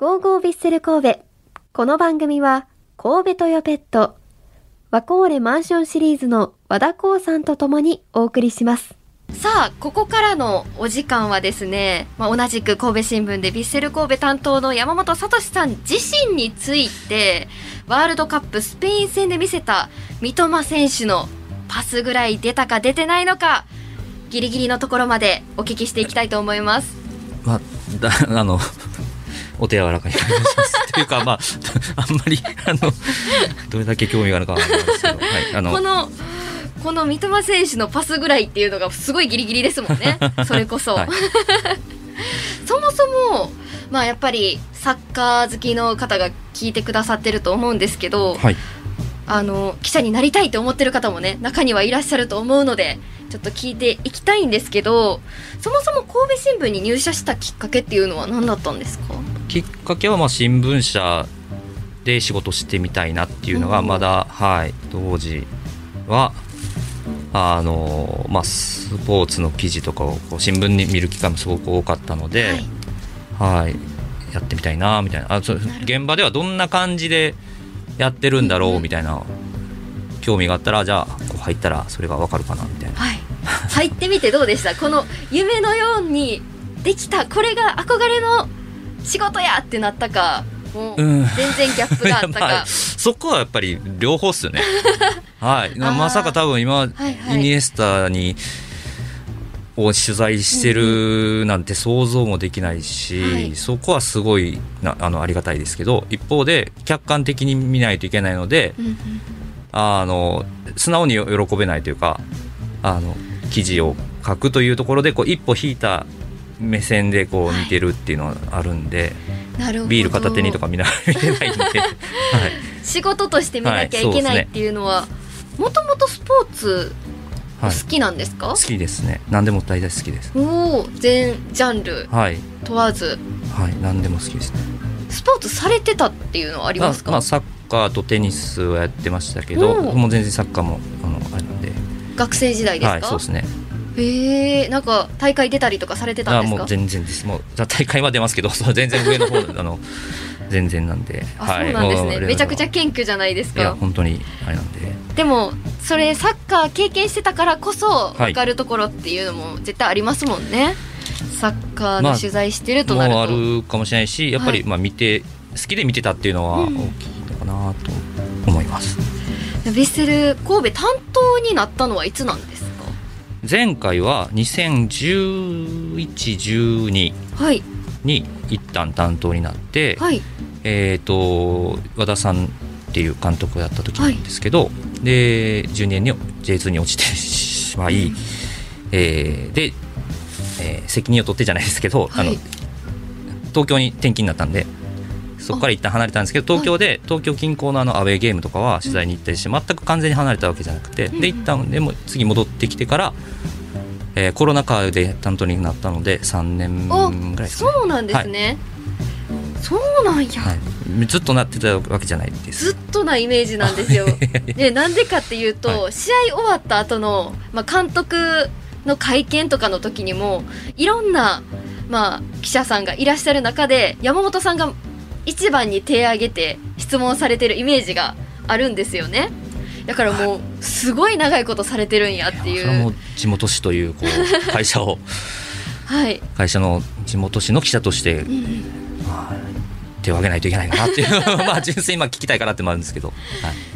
ゴーゴービッセル神戸。この番組は、神戸トヨペット、ワコーレマンションシリーズの和田光さんと共にお送りします。さあ、ここからのお時間はですね、まあ、同じく神戸新聞でビッセル神戸担当の山本聡さん自身について、ワールドカップスペイン戦で見せた三笘選手のパスぐらい出たか出てないのか、ギリギリのところまでお聞きしていきたいと思います。まあ、だ あのお手柔らかにお願いします。というかまあ あんまりあのどれだけ興味があるかはあれなんですけど、はい、あの。このこの三笘選手のパスぐらいっていうのがすごいギリギリですもんね。それこそ、はい。そもそもまあやっぱりサッカー好きの方が聞いてくださってると思うんですけど、はい。あの記者になりたいと思ってる方もね中にはいらっしゃると思うのでちょっと聞いていきたいんですけどそもそも神戸新聞に入社したきっかけっていうのは何だったんですか？きっかけはまあ新聞社で仕事してみたいなっていうのがうんまだ、はい当時はあのまあスポーツの記事とかをこう新聞に見る機会もすごく多かったので、はい。やってみたいなみたいな。あそ現場ではどんな感じでやってるんだろうんううん。みたいな興味があったらじゃあこう入ったらそれがわかるかなみたいな。はい、入ってみてどうでした？この夢のようにできたこれが憧れの仕事やってなったかもううん。全然ギャップがあったまあか そこはやっぱり両方っすよね。はい、ー。まさか多分今、はいはい。イニエスタにを取材してるなんて想像もできないし、はい。そこはすごいなあのありがたいですけど一方で客観的に見ないといけないのでうんうん。あの素直に喜べないというかあの記事を書くというところでこう一歩引いた目線でこう見てるっていうのはあるんで、なるほど。ビール片手にとか見な見てないんで、はい、仕事として見なきゃいけないっていうのはもともとスポーツはい、好きなんですか、好きですね。何でも大体好きです。おお全ジャンル。はい。問わず。はい。何でも好きですね。スポーツされてたっていうのはありますか、まあ、サッカーとテニスはやってましたけどもう全然サッカーもあのあれなんで。学生時代ですか、はいそうですねへえなんか大会出たりとかされてたんですか？あもう全然です。もうじゃあ大会は出ますけど そう全然上の方 あの全然なんで。あ、そうなんですね。めちゃくちゃ謙虚じゃないですいやか本当にあれなんで。でもそれサッカー経験してたからこそはい。分かるところっていうのも絶対ありますもんね、サッカーまあの取材してるとなると、もうあるかもしれないしやっぱり、はい。まあ見て好きで見てたっていうのは大きいうんのかなと思います、ヴィッセル神戸担当になったのはいつなんですか？前回は201112はい。に一旦担当になって、はい。えー、と和田さんっていう監督だった時なんですけど、で12年に J2 に落ちてしまい、えーで、えー責任を取ってじゃないですけど、あのはい東京に転勤になったんでそこから一旦離れたんですけど東京で東京近郊のあのアウェーゲームとかは取材に行ったりして全く完全に離れたわけじゃなくてうんで一旦でも次戻ってきてから、えーコロナ禍で担当になったので3年ぐおらいね。そうなんですね、そうなんや、はい、ずっとなってたわけじゃないです。ずっとなイメージなんですよ。でなんでかっていうと、は試合終わった後のまあ監督の会見とかの時にもいろんなまあ記者さんがいらっしゃる中で山本さんが一番に手を挙げて質問されてるイメージがあるんですよね。だからもうすごい長いことされてるんやっていう。それはもう地元紙というこう 会社を。はい。会社の地元紙の記者として、うんうん。まあ、手を挙げないといけないかなっていう。まあ純粋にまあ聞きたいかなってのもあるんですけど、は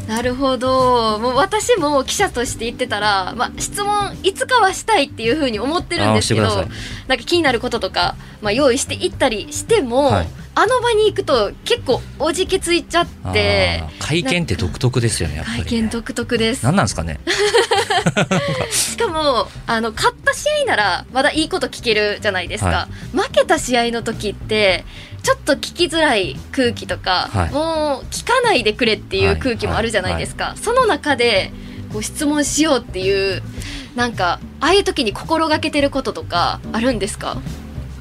い、なるほど。もう私も記者として言ってたら、まあ、質問いつかはしたいっていうふうに思ってるんですけどなんか気になることとか、まあ、用意していったりしても、はいあの場に行くと結構おじけついちゃって。会見って独特ですよねやっぱり、ね、会見独特です。何なんですかね。しかもあの勝った試合ならまだいいこと聞けるじゃないですか、は負けた試合の時ってちょっと聞きづらい空気とか、はい。もう聞かないでくれっていう空気もあるじゃないですか、その中でこう質問しようっていうなんかああいう時に心がけてることとかあるんですか？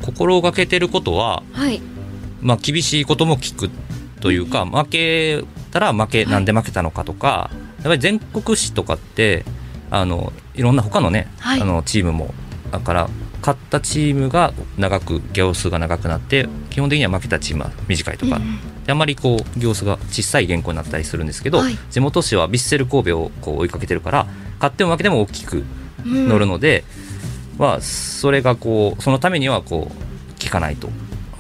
心がけてることは、はいまあ、厳しいことも聞くというか負けたら負けはい。なんで負けたのかとか、やっぱり全国紙とかってあのいろんな他のね、はい。あのチームもだから勝ったチームが長く行数が長くなって基本的には負けたチームは短いとか、うんであんまりこう行数が小さい原稿になったりするんですけど、はい。地元紙はヴィッセル神戸をこう追いかけてるから勝っても負けても大きくうん。乗るので、まあそれがこうそのためにはこう聞かないと。書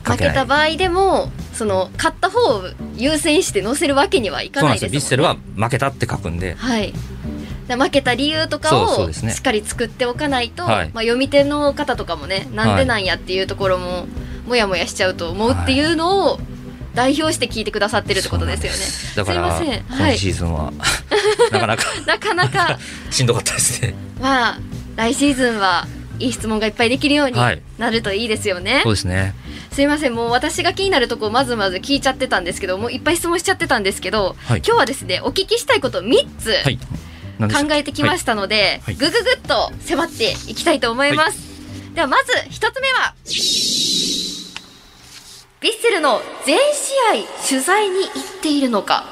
負けた場合でもその勝った方を優先して載せるわけにはいかないですもんね。ヴィッセルは負けたって書くんで。はい。で負けた理由とかをしっかり作っておかないと、はい。まあ、読み手の方とかもねなんでなんやっていうところももやもやしちゃうと思うっていうのを代表して聞いてくださってるってことですよね。だからすいません。はい。今シーズンはなかなかなかなか。しんどかったですね。まあ来シーズンはいい質問がいっぱいできるようにはい。なるといいですよね。そうですねすいません。もう私が気になるとこまずまず聞いちゃってたんですけどもういっぱい質問しちゃってたんですけど、はい。今日はですねお聞きしたいことを3つ、考えてきましたので、はい。ぐぐぐっと迫っていきたいと思います、ではまず一つ目はヴィッセルの全試合取材に行っているのか。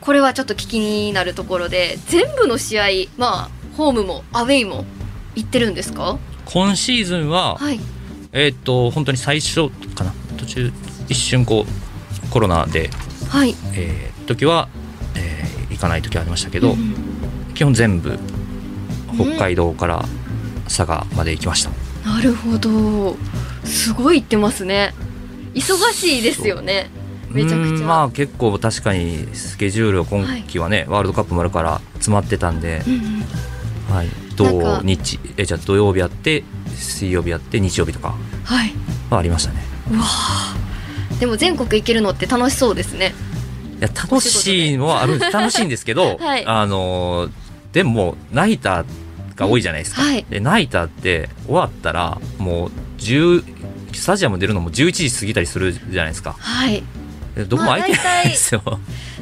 これはちょっと聞きになるところで全部の試合まあホームもアウェイも行ってるんですか？今シーズンは、はいえーっと本当に最初かな。途中一瞬こうコロナで、はい。えー時は、えー行かない時はありましたけど、うん基本全部北海道から佐賀まで行きました、なるほど。すごい行ってますね。忙しいですよね。めちゃくちゃ。うーんまあ結構確かにスケジュールを今季はね、ワールドカップもあるから詰まってたんで、うんうん。はい、土か日えじゃあ土曜日やって水曜日やって日曜日とかはい。はありましたね。うわあでも全国行けるのって楽しそうですね。いや楽しいのはある楽しいんですけど、はい。あのーでもナイターが多いじゃないですか、はい。でナイターって終わったらもう10スタジアム出るのも11時過ぎたりするじゃないですか。はい。でどこも空いてないですよ、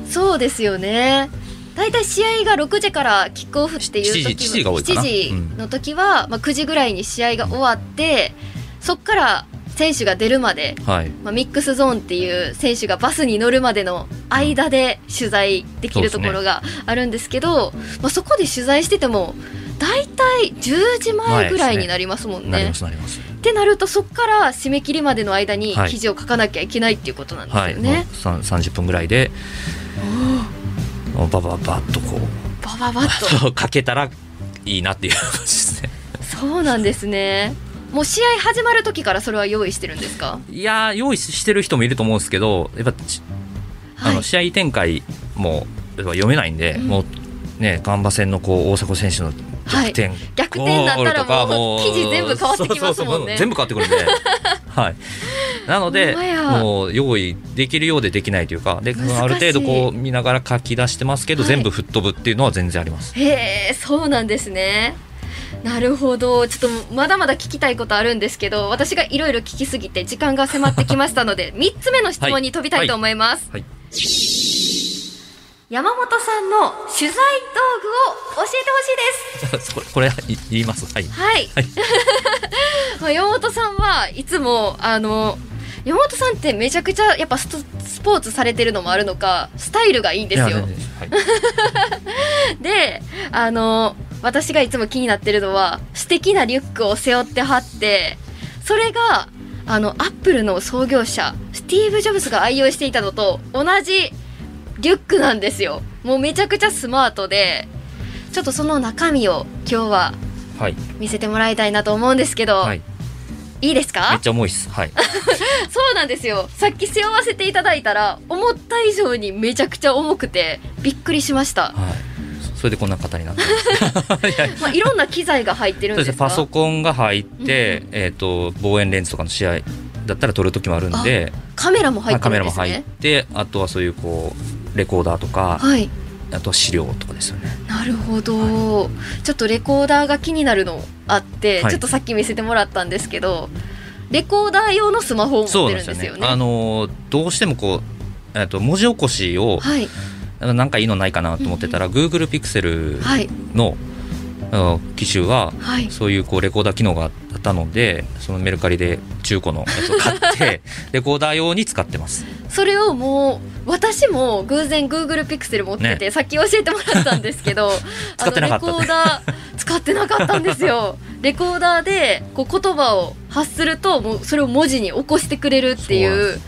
そうですよね大体試合が6時からキックオフっていう時は7時7時が多いかな。7時の時は、まあ、9時ぐらいに試合が終わってそっから選手が出るまで、はい。まあ、ミックスゾーンっていう選手がバスに乗るまでの間で取材できるところがあるんですけどまあ、そこで取材してても大体10時前ぐらいになりますもんね。なりま。すなります。ってなるとそこから締め切りまでの間にはい。記事を書かなきゃいけないっていうことなんですよね。さん30分ぐらいでバババッとこう。バババッと。かけたらいいなっていう感じですね。そうなんですね。もう試合始まる時からそれは用意してるんですか？いやー用意してる人もいると思うんですけどやっぱはい。の試合展開も読めないんで、うん。もうねガンバ戦のこう大迫選手の逆転、逆転になったらもう記事全部変わってきますもんね。全部変わってくるんで。はいなのでもう用意できるようでできないというかである程度こう見ながら書き出してますけど、はい全部吹っ飛ぶっていうのは全然ありますへえ、そうなんですね。なるほど。ちょっとまだまだ聞きたいことあるんですけど、私がいろいろ聞きすぎて時間が迫ってきましたので、3つ目の質問に飛びたいと思います。はい山本さんの取材道具を教えてほしいです。これこれい言いますはいはい。山本さんはいつもあの山本さんってめちゃくちゃやっぱスポーツされてるのもあるのかスタイルがいいんですよ。はい。であの私がいつも気になってるのは素敵なリュックを背負ってはってそれがあのアップルの創業者スティーブ・ジョブズが愛用していたのと同じリュックなんですよ。もうめちゃくちゃスマートでちょっとその中身を今日ははい。見せてもらいたいなと思うんですけど、はいい、いですめかっちゃ重いです。はい。そうなんですよ。さっき背負わせていただいたら思った以上にめちゃくちゃ重くてびっくりしました、はい。それでこんな方になって ますあ、いろんな機材が入ってるんですか？パソコンが入って、うんえっ、と望遠レンズとかの試合だったら撮る時もあるんで。カメラも入ってカメるんですね。ラも入ってあとはそういうこうレコーダーとか、はいあとは資料とかですよね。なるほど、ちょっとレコーダーが気になるのあって、はい。ちょっとさっき見せてもらったんですけどレコーダー用のスマホを持ってそうなんでよね。るんですすよね。あのーどうしてもこう、えっと文字起こしを、はい。なんかいいのないかなと思ってたら、Google Pixel はい。の、あの機種ははい。そういうこうレコーダー機能があったのでそのメルカリで中古のやつを買って レコーダー用に使ってます。それをもう私も偶然 Google Pixel 持ってて、ね。さっき教えてもらったんですけど 使ってなかった。あのレコーダー使ってなかったんですよ。レコーダーでこう言葉を発するともうそれを文字に起こしてくれるっていう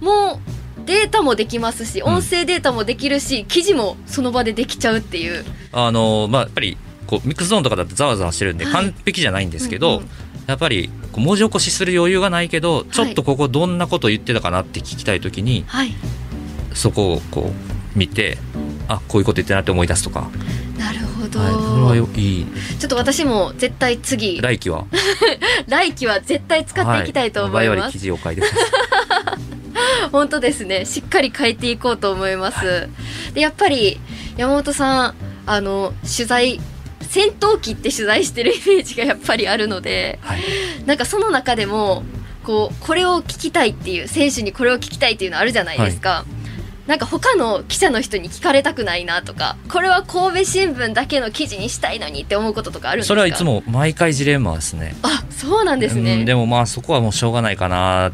もうデータもできますし音声データもできるし、記事もその場でできちゃうっていう。あのまあやっぱりこうミックスゾーンとかだとざわざわしてるんではい。完璧じゃないんですけど、うんうんやっぱり文字起こしする余裕がないけどちょっとここどんなこと言ってたかなって聞きたい時にはい。そこをこう見てあこういうこと言ってるなって思い出すとか、なるほど、はい、それはよいい。ちょっと私も絶対次。来期は？来期は絶対使っていきたいと思います、は我々記事を書いてください本当ですね。しっかり変えていこうと思います、でやっぱり山本さんあの取材戦闘機って取材してるイメージがやっぱりあるのではい。なんかその中でもこうこれを聞きたいっていう選手にこれを聞きたいっていうのあるじゃないですか、なんか他の記者の人に聞かれたくないなとかこれは神戸新聞だけの記事にしたいのにって思うこととかあるんですか？それはいつも毎回ジレンマですね。あそうなんですね、うんでもまあそこはもうしょうがないかなっ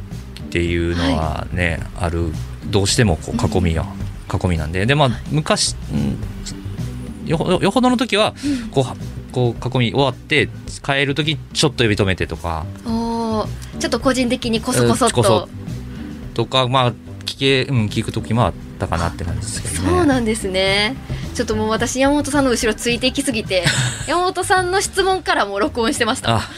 ていうのはね、ある。どうしてもこう囲みや、囲みなんで。でまあ昔、うん、よほどよほどの時はこうはこう囲み終わって帰る時ちょっと呼び止めてとか。おー。ちょっと個人的にこそこそっと、とかまあ聞け、うん、聞く時もあったかなって感じですけどね。そうなんですね。ちょっともう私山本さんの後ろついていきすぎて 山本さんの質問からもう録音してました。あ。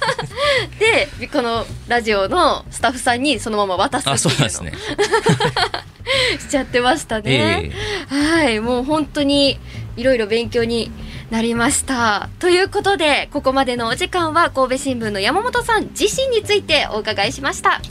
でこのラジオのスタッフさんにそのまま渡すってあいうの。そうなんですね。しちゃってましたね、ええ。はいもう本当にいろいろ勉強になりました。ということでここまでのお時間は神戸新聞の山本さん自身についてお伺いしました。